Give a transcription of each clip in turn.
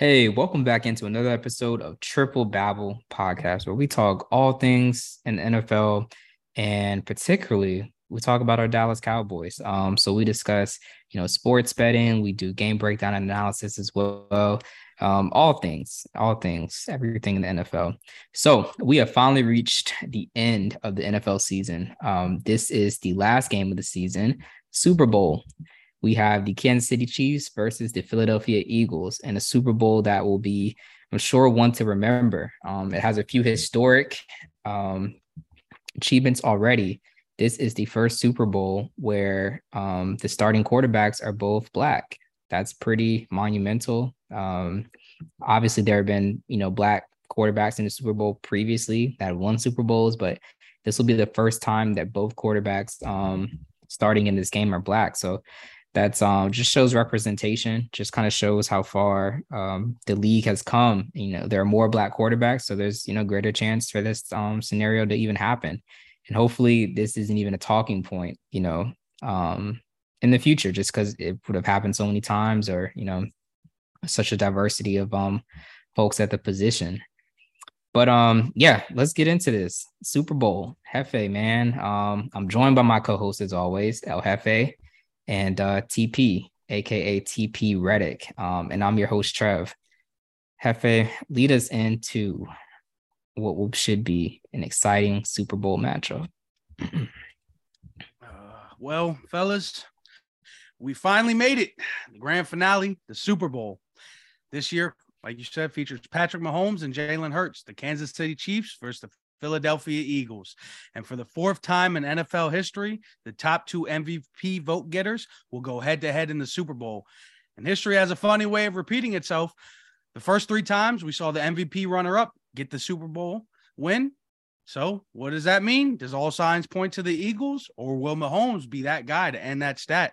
Hey, welcome back into another episode of Triple Babble podcast, where we talk all things in the NFL, and particularly we talk about our Dallas Cowboys. Um, so we discuss, you know, sports betting. We do game breakdown analysis as well. Um, all things, all things, everything in the NFL. So we have finally reached the end of the NFL season. Um, this is the last game of the season, Super Bowl we have the Kansas City Chiefs versus the Philadelphia Eagles in a Super Bowl that will be, I'm sure, one to remember. Um, it has a few historic um, achievements already. This is the first Super Bowl where um, the starting quarterbacks are both black. That's pretty monumental. Um, obviously, there have been, you know, black quarterbacks in the Super Bowl previously that won Super Bowls, but this will be the first time that both quarterbacks um, starting in this game are black. So that's um just shows representation just kind of shows how far um the league has come. You know there are more black quarterbacks so there's you know greater chance for this um scenario to even happen. And hopefully this isn't even a talking point you know um in the future just because it would have happened so many times or you know such a diversity of um folks at the position. But um yeah let's get into this. Super bowl hefe man. Um i'm joined by my co-host as always el hefe and uh, TP, aka TP Reddick. Um, and I'm your host, Trev. Hefe, lead us into what should be an exciting Super Bowl matchup. uh, well, fellas, we finally made it. The grand finale, the Super Bowl. This year, like you said, features Patrick Mahomes and Jalen Hurts, the Kansas City Chiefs versus the Philadelphia Eagles. And for the fourth time in NFL history, the top two MVP vote getters will go head to head in the Super Bowl. And history has a funny way of repeating itself. The first three times we saw the MVP runner up get the Super Bowl win. So, what does that mean? Does all signs point to the Eagles, or will Mahomes be that guy to end that stat?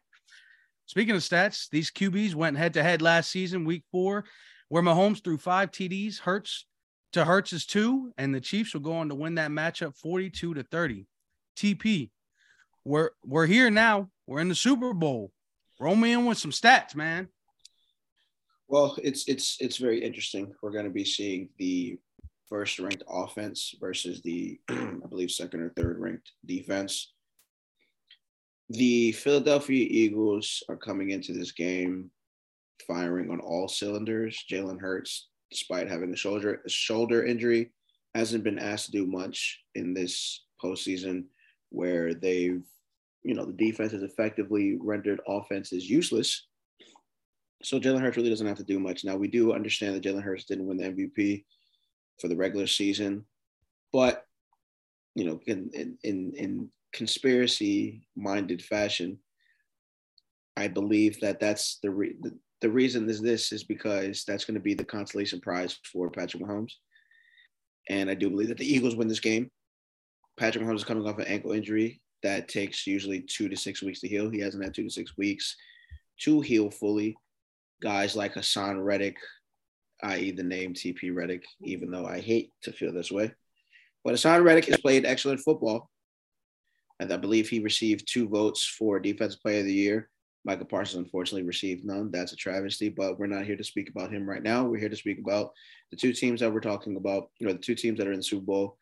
Speaking of stats, these QBs went head to head last season, week four, where Mahomes threw five TDs, Hurts to Hurts's two, and the Chiefs will go on to win that matchup 42 to 30. TP, we're we're here now. We're in the Super Bowl. Roll me in with some stats, man. Well, it's it's it's very interesting. We're going to be seeing the first ranked offense versus the I believe second or third ranked defense. The Philadelphia Eagles are coming into this game firing on all cylinders. Jalen Hurts despite having a shoulder a shoulder injury, hasn't been asked to do much in this postseason, where they've, you know, the defense has effectively rendered offenses useless. So Jalen Hurts really doesn't have to do much. Now we do understand that Jalen Hurts didn't win the MVP for the regular season, but you know, in in in, in conspiracy minded fashion, I believe that that's the, re- the the reason is this is because that's going to be the consolation prize for Patrick Mahomes. And I do believe that the Eagles win this game. Patrick Mahomes is coming off an ankle injury that takes usually two to six weeks to heal. He hasn't had two to six weeks to heal fully. Guys like Haason Reddick, i.e., the name TP Reddick, even though I hate to feel this way. But Haason Reddick has played excellent football. And I believe he received two votes for Defensive Player of the Year. Micah Parsons unfortunately received none. That's a travesty, but we're not here to speak about him right now. We're here to speak about the two teams that we're talking about, you know, the two teams that are in the Super Bowl.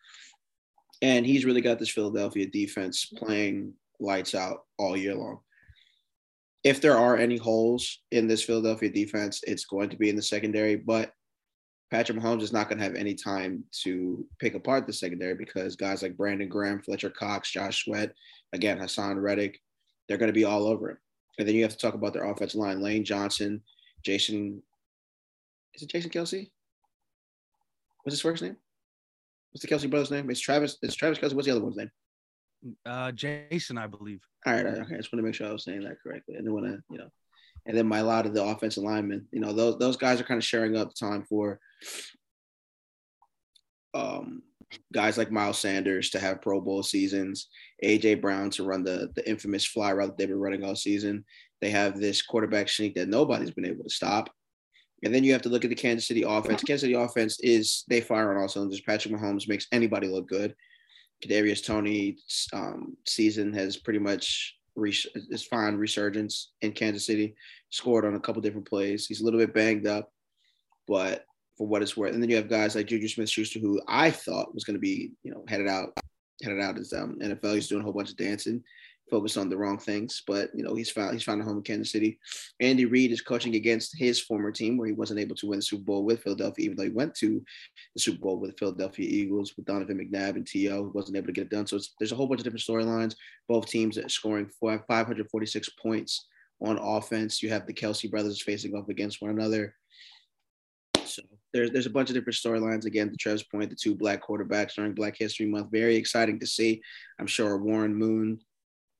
And he's really got this Philadelphia defense playing lights out all year long. If there are any holes in this Philadelphia defense, it's going to be in the secondary, but Patrick Mahomes is not going to have any time to pick apart the secondary because guys like Brandon Graham, Fletcher Cox, Josh Sweat, again, Haason Reddick, they're going to be all over him. And then you have to talk about their offensive line: Lane Johnson, Jason. Is it Jason Kelce? What's his first name? What's the Kelce brother's name? It's Travis. It's Travis Kelce. What's the other one's name? Uh, Jason, I believe. All right. Okay. I just want to make sure I was saying that correctly. I didn't want to, you know. And then my lot of the offensive linemen, you know, those those guys are kind of sharing up time for um guys like Miles Sanders to have Pro Bowl seasons, AJ Brown to run the the infamous fly route they've been running all season. They have this quarterback sneak that nobody's been able to stop. And then you have to look at the Kansas City offense. Kansas City offense is they fire on all cylinders. Patrick Mahomes makes anybody look good. Kadarius Toney's um, season has pretty much res- is fine resurgence in Kansas City. Scored on a couple different plays. He's a little bit banged up, but for what it's worth. And then you have guys like Juju Smith Schuster, who I thought was going to be, you know, headed out, headed out as um, NFL. He's doing a whole bunch of dancing, focused on the wrong things. But you know, he's found he's found a home in Kansas City. Andy Reid is coaching against his former team, where he wasn't able to win the Super Bowl with Philadelphia, even though he went to the Super Bowl with the Philadelphia Eagles with Donovan McNabb and T.O. He wasn't able to get it done. So there's a whole bunch of different storylines. Both teams are scoring 546 points on offense. You have the Kelce brothers facing off against one another. So there's there's a bunch of different storylines. Again, to Trev's point, the two black quarterbacks during Black History Month, very exciting to see. I'm sure Warren Moon,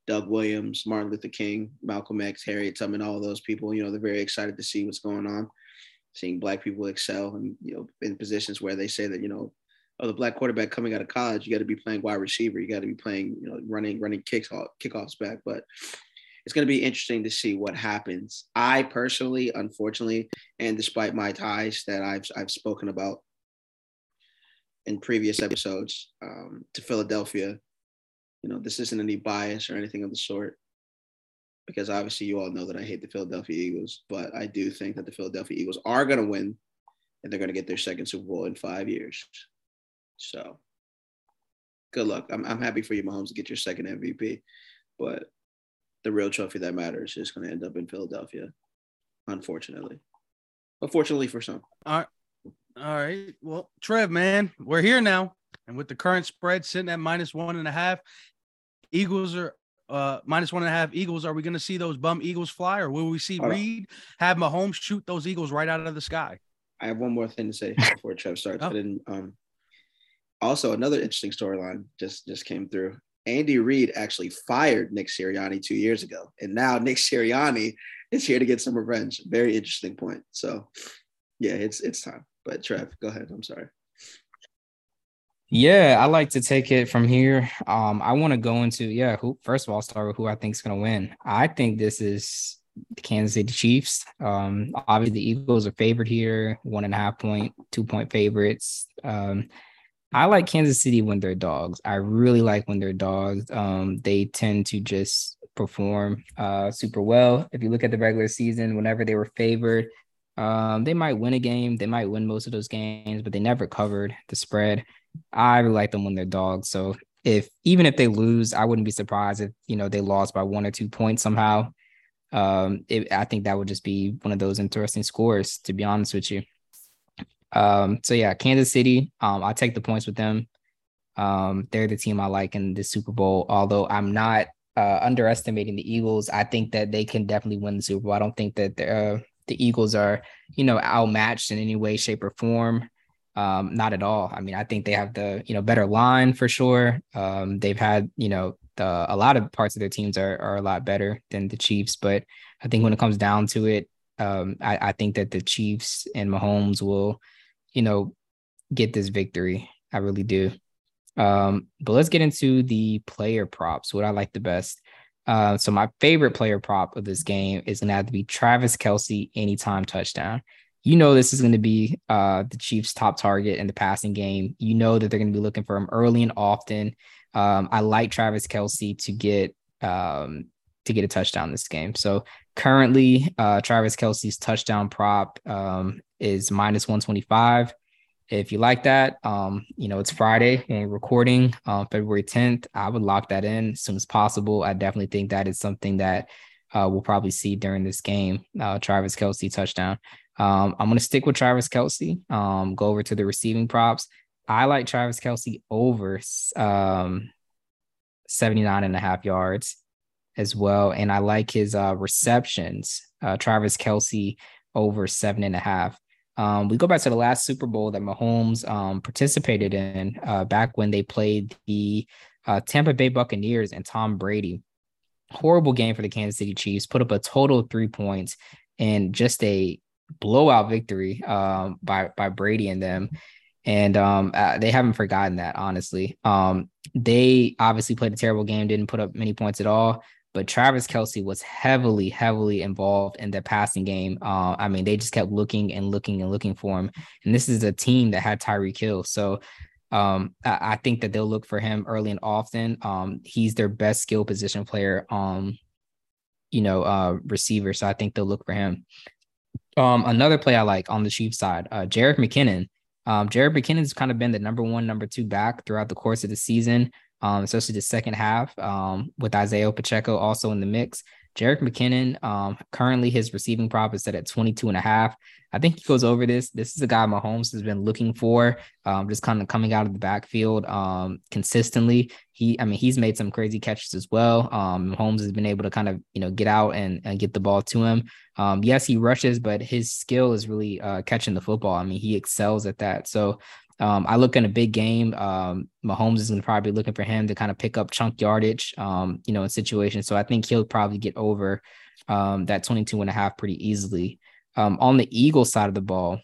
Doug Williams, Martin Luther King, Malcolm X, Harriet Tubman, all those people, you know, they're very excited to see what's going on, seeing black people excel and you know in positions where they say that you know, oh, the black quarterback coming out of college, you got to be playing wide receiver, you got to be playing, you know, running running kicks off kickoffs back, but it's going to be interesting to see what happens. I personally, unfortunately, and despite my ties that I've I've spoken about in previous episodes um, to Philadelphia, you know, this isn't any bias or anything of the sort, because obviously you all know that I hate the Philadelphia Eagles, but I do think that the Philadelphia Eagles are going to win, and they're going to get their second Super Bowl in five years. So, good luck. I'm I'm happy for you, Mahomes, to get your second MVP, but the real trophy that matters is going to end up in Philadelphia, unfortunately. But fortunately for some. All right. All right. Well, Trev, man, we're here now. And with the current spread sitting at minus one and a half, Eagles are uh minus one and a half Eagles. Are we going to see those bum Eagles fly, or will we see Hold Reid have Mahomes shoot those Eagles right out of the sky? I have one more thing to say before Trev starts. oh. I didn't. Um, also, another interesting storyline just just came through. Andy Reid actually fired Nick Sirianni two years ago, and now Nick Sirianni is here to get some revenge. Very interesting point. So, yeah, it's it's time. But Trev, go ahead. I'm sorry. Yeah, I like to take it from here. Um, I want to go into yeah. Who first of all, start with who I think is going to win. I think this is the Kansas City Chiefs. Um, obviously the Eagles are favored here, one and a half point, two point favorites. Um, I like Kansas City when they're dogs. I really like when they're dogs. Um, they tend to just perform uh, super well. If you look at the regular season, whenever they were favored, um, they might win a game. They might win most of those games, but they never covered the spread. I really like them when they're dogs. So if even if they lose, I wouldn't be surprised if you know they lost by one or two points somehow. Um, it, I think that would just be one of those interesting scores, to be honest with you. Um, so yeah, Kansas City. Um, I take the points with them. Um, they're the team I like in the Super Bowl. Although I'm not uh, underestimating the Eagles, I think that they can definitely win the Super Bowl. I don't think that uh, the Eagles are, you know, outmatched in any way, shape, or form. Um, not at all. I mean, I think they have the you know better line for sure. Um, they've had you know the a lot of parts of their teams are are a lot better than the Chiefs, but I think when it comes down to it, um, I, I think that the Chiefs and Mahomes will you know, get this victory. I really do. Um, but let's get into the player props, what I like the best. Uh, so my favorite player prop of this game is gonna have to be Travis Kelce anytime touchdown. You know this is gonna be uh, the Chiefs' top target in the passing game. You know that they're gonna be looking for him early and often. Um, I like Travis Kelce to get um, to get a touchdown this game. So currently, uh, Travis Kelce's touchdown prop um, is minus 125. If you like that, um, you know, it's Friday when we're recording, uh, February 10th. I would lock that in as soon as possible. I definitely think that is something that uh, we'll probably see during this game. Uh, Travis Kelce touchdown. Um, I'm going to stick with Travis Kelce, um, go over to the receiving props. I like Travis Kelce over um, 79 and a half yards as well. And I like his uh, receptions. Uh, Travis Kelce over seven and a half. Um, we go back to the last Super Bowl that Mahomes um, participated in uh, back when they played the uh, Tampa Bay Buccaneers and Tom Brady. Horrible game for the Kansas City Chiefs. Put up a total of three points and just a blowout victory um, by by Brady and them. And um, uh, they haven't forgotten that, honestly. Um, they obviously played a terrible game, didn't put up many points at all but Travis Kelce was heavily, heavily involved in the passing game. Uh, I mean, they just kept looking and looking and looking for him. And this is a team that had Tyreek Hill, So um, I, I, think that they'll look for him early and often. Um, he's their best skill position player, um, you know, uh, receiver. So I think they'll look for him. Um, another play I like on the Chiefs side, uh, Jerick McKinnon. Um, Jerick McKinnon's kind of been the number one, number two back throughout the course of the season, um, especially the second half, um, with Isaiah Pacheco also in the mix. Jerick McKinnon, um, currently his receiving prop is set at 22 and a half. I think he goes over this. This is a guy Mahomes has been looking for, um, just kind of coming out of the backfield um, consistently. He, I mean, he's made some crazy catches as well. Um, Mahomes has been able to kind of, you know, get out and, and get the ball to him. Um, yes, he rushes, but his skill is really uh, catching the football. I mean, he excels at that. So um, I look in a big game. Um, Mahomes is going to probably be looking for him to kind of pick up chunk yardage, um, you know, in situations. So I think he'll probably get over um, that 22 and a half pretty easily. Um, on the Eagles side of the ball,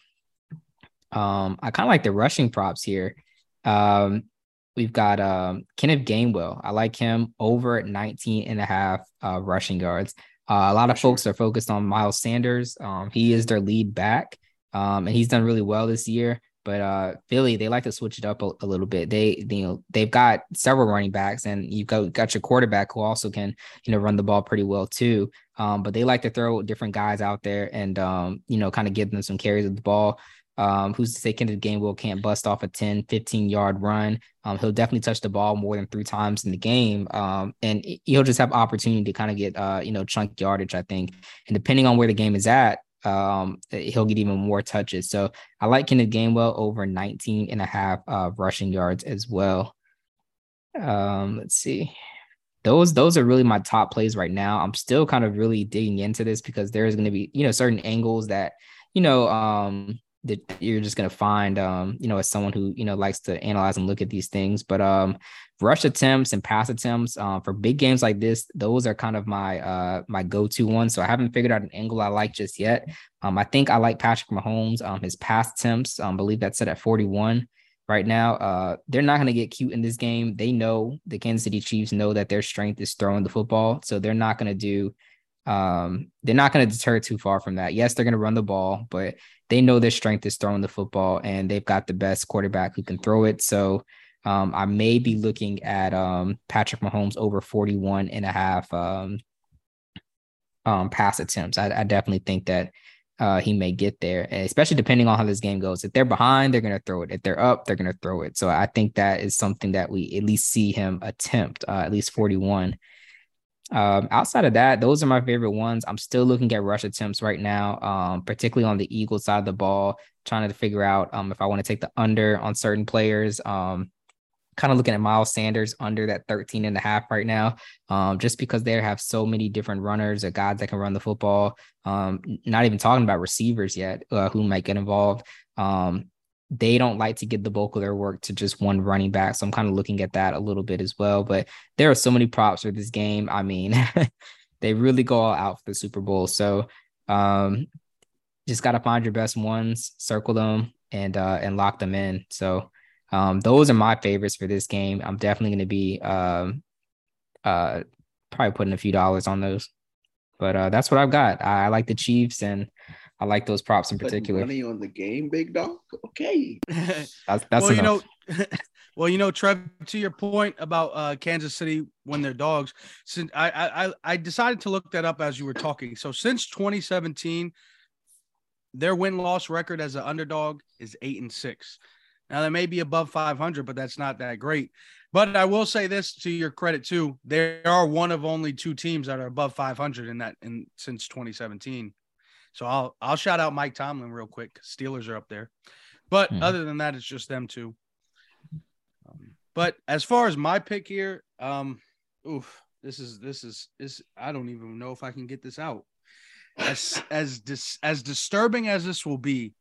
um, I kind of like the rushing props here. Um, we've got um, Kenneth Gainwell. I like him over at 19 and a half uh, rushing yards. Uh, a lot of folks are focused on Miles Sanders. Um, he is their lead back, um, and he's done really well this year. But uh, Philly, they like to switch it up a, a, little bit. They, you know, they've got several running backs, and you've got, got your quarterback who also can, you know, run the ball pretty well too. Um, but they like to throw different guys out there and, um, you know, kind of give them some carries of the ball. Um, who's to say Kenneth Gainwell can't bust off a 10, 15 yard run? Um, he'll definitely touch the ball more than three times in the game. Um, and he'll just have opportunity to kind of get, uh, you know, chunk yardage, I think. And depending on where the game is at, um, he'll get even more touches. So I like Kenneth Gainwell over 19 and a half uh, rushing yards as well. Um, let's see. Those those are really my top plays right now. I'm still kind of really digging into this because there's going to be, you know, certain angles that, you know, um, that you're just going to find um you know as someone who you know likes to analyze and look at these things. But um rush attempts and pass attempts um for big games like this those are kind of my uh my go-to ones. So i haven't figured out an angle i like just yet. Um i think i like patrick mahomes um his pass attempts. Um believe that's set at 41 right now. Uh they're not going to get cute in this game. They know the kansas city chiefs know that their strength is throwing the football. So they're not going to do um they're not going to deter too far from that yes they're going to run the ball but they know their strength is throwing the football and they've got the best quarterback who can throw it. So um, I may be looking at um, Patrick Mahomes over 41 and a half um, um, pass attempts. I, I, definitely think that uh, he may get there, especially depending on how this game goes. If they're behind, they're going to throw it. If they're up, they're going to throw it. So I think that is something that we at least see him attempt, uh, at least 41. Um, outside of that, those are my favorite ones. I'm still looking at rush attempts right now, um, particularly on the Eagles side of the ball, trying to figure out um, if I want to take the under on certain players. Um, kind of looking at Miles Sanders under that 13 and a half right now, um, just because they have so many different runners or guys that can run the football. Um, not even talking about receivers yet, uh, who might get involved. Um, they don't like to give the bulk of their work to just one running back. So I'm kind of looking at that a little bit as well. But there are so many props for this game. I mean, they really go all out for the Super Bowl. So um, just got to find your best ones, circle them, and uh, and lock them in. So um, those are my favorites for this game. I'm definitely going to be um, uh, probably putting a few dollars on those. But uh, that's what I've got. I, I like the Chiefs and I like those props in particular. Money on the game, big dog. Okay, that's that's well, enough. you know. well, you know, Trev, to your point about uh, Kansas City when they're dogs, since I, I I decided to look that up as you were talking. So since 2017, their win loss record as an underdog is eight and six. Now they may be above 500, but that's not that great. But I will say this to your credit too: they are one of only two teams that are above 500 in that in since 2017. So I'll I'll shout out Mike Tomlin real quick. Steelers are up there, but mm. other than that, it's just them two. Um, but as far as my pick here, um, oof, this is this is this. I don't even know if I can get this out. As as dis, as disturbing as this will be,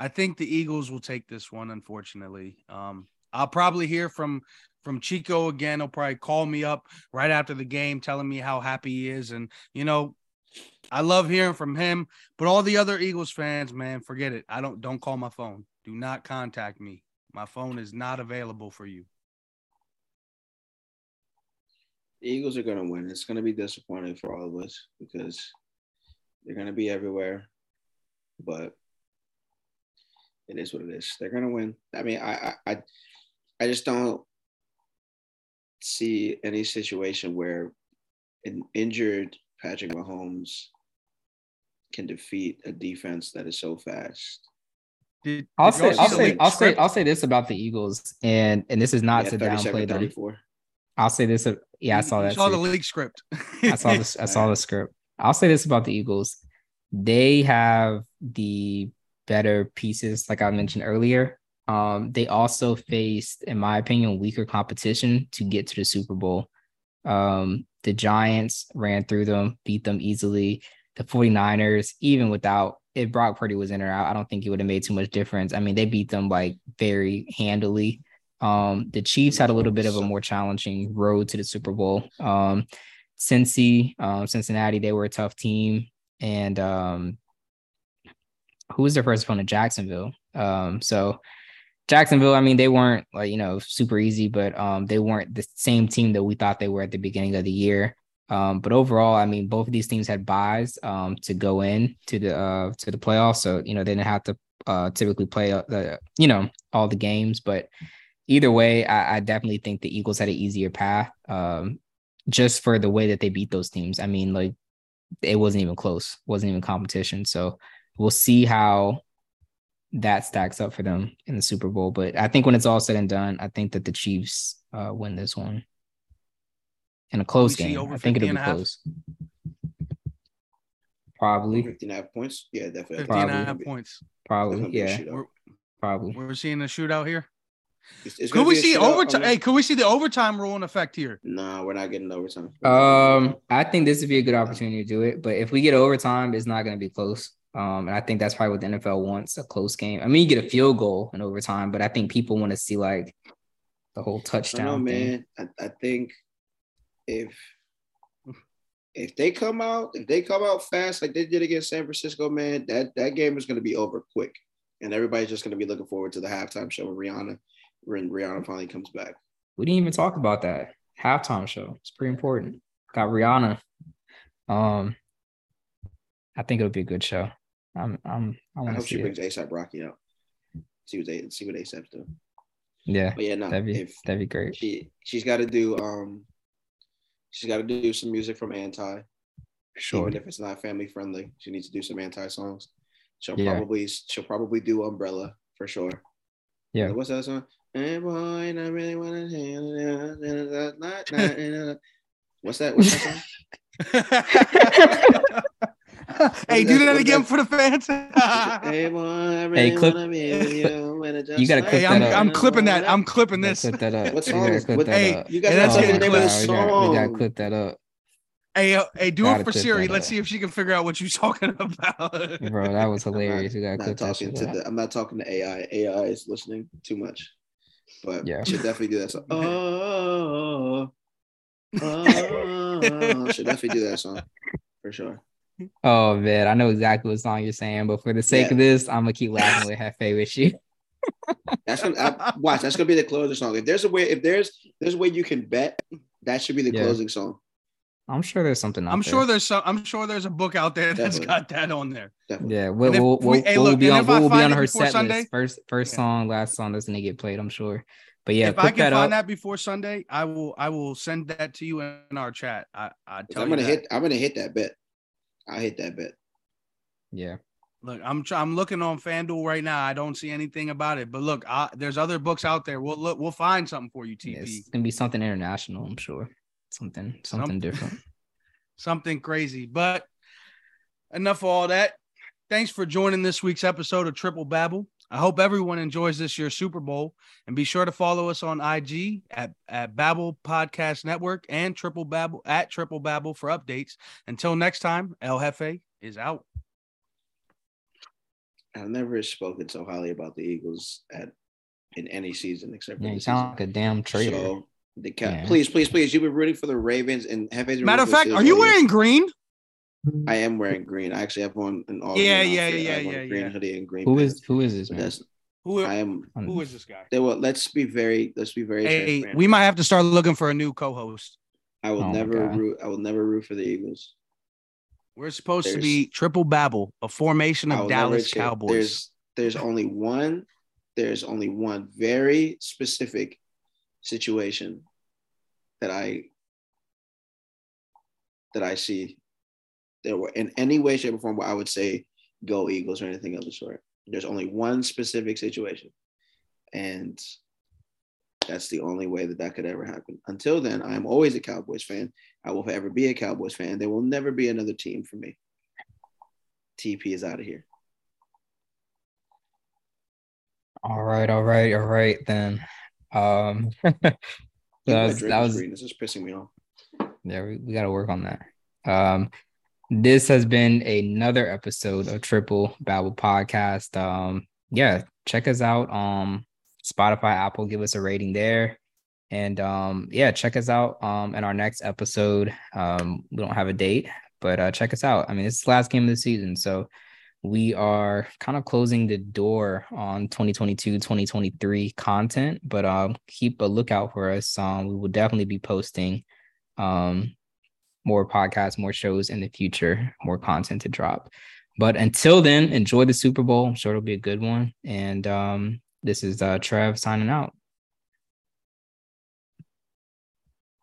I think the Eagles will take this one. Unfortunately, um, I'll probably hear from from Chico again. He'll probably call me up right after the game, telling me how happy he is, and you know I love hearing from him, but all the other Eagles fans, man, forget it. I don't don't call my phone. Do not contact me. My phone is not available for you. The Eagles are going to win. It's going to be disappointing for all of us because they're going to be everywhere, but it is what it is. They're going to win. I mean, I I I just don't see any situation where an injured Patrick Mahomes can defeat a defense that is so fast. Did, I'll did say, I'll say, I'll say. I'll say this about the Eagles, and and this is not Yeah, to downplay them. 34. I'll say this. Yeah, I You- saw you that. Saw too. the league script. I saw this. I saw the script. I'll say this about the Eagles: they have the better pieces, like I mentioned earlier. Um, they also faced, in my opinion, weaker competition to get to the Super Bowl. Um, the Giants ran through them, beat them easily. The 49ers, even without if Brock Purdy was in or out, I don't think it would have made too much difference. I mean, they beat them like very handily. Um, the Chiefs had a little bit of a more challenging road to the Super Bowl. Um, Cincy, um, Cincinnati, they were a tough team. And um, who was their first opponent? Jacksonville. Um, so Jacksonville, I mean, they weren't like, you know, super easy, but um, they weren't the same team that we thought they were at the beginning of the year. Um, but overall, I mean, both of these teams had byes um, to go in to the uh, to the playoffs, so you know they didn't have to uh, typically play uh, the you know all the games. But either way, I, I definitely think the Eagles had an easier path, um, just for the way that they beat those teams. I mean, like it wasn't even close, wasn't even competition. So we'll see how that stacks up for them in the Super Bowl. But I think when it's all said and done, I think that the Chiefs uh, win this one in a close game. over I think it'll be half? close. Probably, 50 and a half points. Yeah, definitely. 50 and a half Probably. points. probably, yeah, We're, probably. we're seeing a shootout here. It's, it's Could we see overtime? unless- Hey, could we see the overtime rule in effect here? Nah, we're not getting overtime. Um, I think this would be a good opportunity to do it, but if we get overtime, it's not going to be close. Um, and I think that's probably what the NFL wants a close game. I mean, you get a field goal in overtime, but I think people want to see like the whole touchdown know, thing. man. I, I think if if they come out, if they come out fast like they did against San Francisco, man, that that game is going to be over quick, and everybody's just going to be looking forward to the halftime show with Rihanna when Rihanna finally comes back. We didn't even talk about that halftime show. It's pretty important. Got Rihanna. Um, I think it'll be a good show. I'm, I'm, I I hope she brings it. ASAP Rocky out. See what they see what ASAP's doing. Yeah, But yeah, no, that'd be, if that'd be great. she she's got to do um she's got to do some music from Anti. Sure. Even if it's not family friendly, she needs to do some anti songs. She'll Yeah. probably she'll probably do Umbrella for sure. Yeah. What's that song? Hey boy, I really want to. What's that? What's that song? hey, do that- that what is again for the fans. hey boy, really clip- wanna be with you when it just You gotta clip hey, I'm. I'm clipping that. I'm clipping this. clip that up. What You song gotta clip that Hey, up. You Hey, gotta that's tell me the name of the God, we gotta- clip that up, Hey, uh, hey, do Gotta it for Siri. Let's up. see if she can figure out what you're talking about. bro. That was I'm not- hilarious. You gotta I'm clip not that talking shit to up. the. I'm not talking to AI. AI is listening too much. But Yeah. should definitely do that song. Oh, oh, should definitely do that song for sure. Oh man, I know exactly what song you're saying, but for the sake Yeah. of this, I'm gonna keep laughing with Hefe with you. That's gonna I, watch. That's gonna be the closing song. If there's a way, if there's there's a way you can bet, that should be the Yeah. closing song. I'm sure there's something. Out I'm there. sure there's some. I'm sure there's a book out there that's Definitely. got that on there. Definitely. Yeah, we'll, And if we'll, we- we'll, hey, we'll look, be on if I we'll be on her set Sunday- list. First first Yeah. song, last song that's gonna get played. I'm sure. But yeah, if I clip can that find up. that before Sunday, I will. I will send that to you in our chat. I, I tell I'm gonna that. hit. I'm gonna hit that bet. I hit that bet. Yeah, Look, I'm try- I'm looking on FanDuel right now. I don't see anything about it. But look, I, there's other books out there. We'll look. We'll find something for you, TP. it's gonna be something international. I'm sure. Something something Some- different. something crazy. But enough of all that. Thanks for joining this week's episode of Triple Babble. I hope everyone enjoys this year's Super Bowl and be sure to follow us on IG at, at Babble Podcast Network and Triple Babble at Triple Babble for updates. Until next time, El Jefe is out. I've never spoken so highly about the Eagles at in any season except for Yeah, you this sound season. like a damn traitor. So the cat, Yeah. please, please, please. You've been rooting for the Ravens and have Matter of fact, are you wearing green? I am wearing green. I actually have on an all. Yeah, green yeah, yeah, have on a yeah, Green yeah. hoodie and green. who pants. is who is this But man? that's Who, I am. who is this guy? They will. Let's be very. Let's be very. Hey, we might have to start looking for a new co-host. I will Oh never root. I will never root for the Eagles. We're supposed to be triple babble, a formation of Dallas Cowboys. There's there's only one. There's only one very specific situation that I that I see there were in any way, shape, or form where I would say go Eagles or anything of the sort. There's only one specific situation, and that's the only way that that could ever happen. Until then, I am always a Cowboys fan. I will forever be a Cowboys fan. There will never be another team for me. TP is out of here. All right, all right, all right then. Um that was, that was green. This is pissing me off. yeah, we, we gotta work on that. Um this has been another episode of Triple Babble Podcast. Um, yeah, check us out on Spotify, Apple, give us a rating there. And um, yeah, check us out um in our next episode. Um, we don't have a date, but uh check us out. I mean, it's the last game of the season, so we are kind of closing the door on 2022 2023 content but um keep a lookout for us um we will definitely be posting um more podcasts more shows in the future more content to drop. But until then enjoy the super bowl. I'm sure it'll be a good one. And um this is uh trev signing out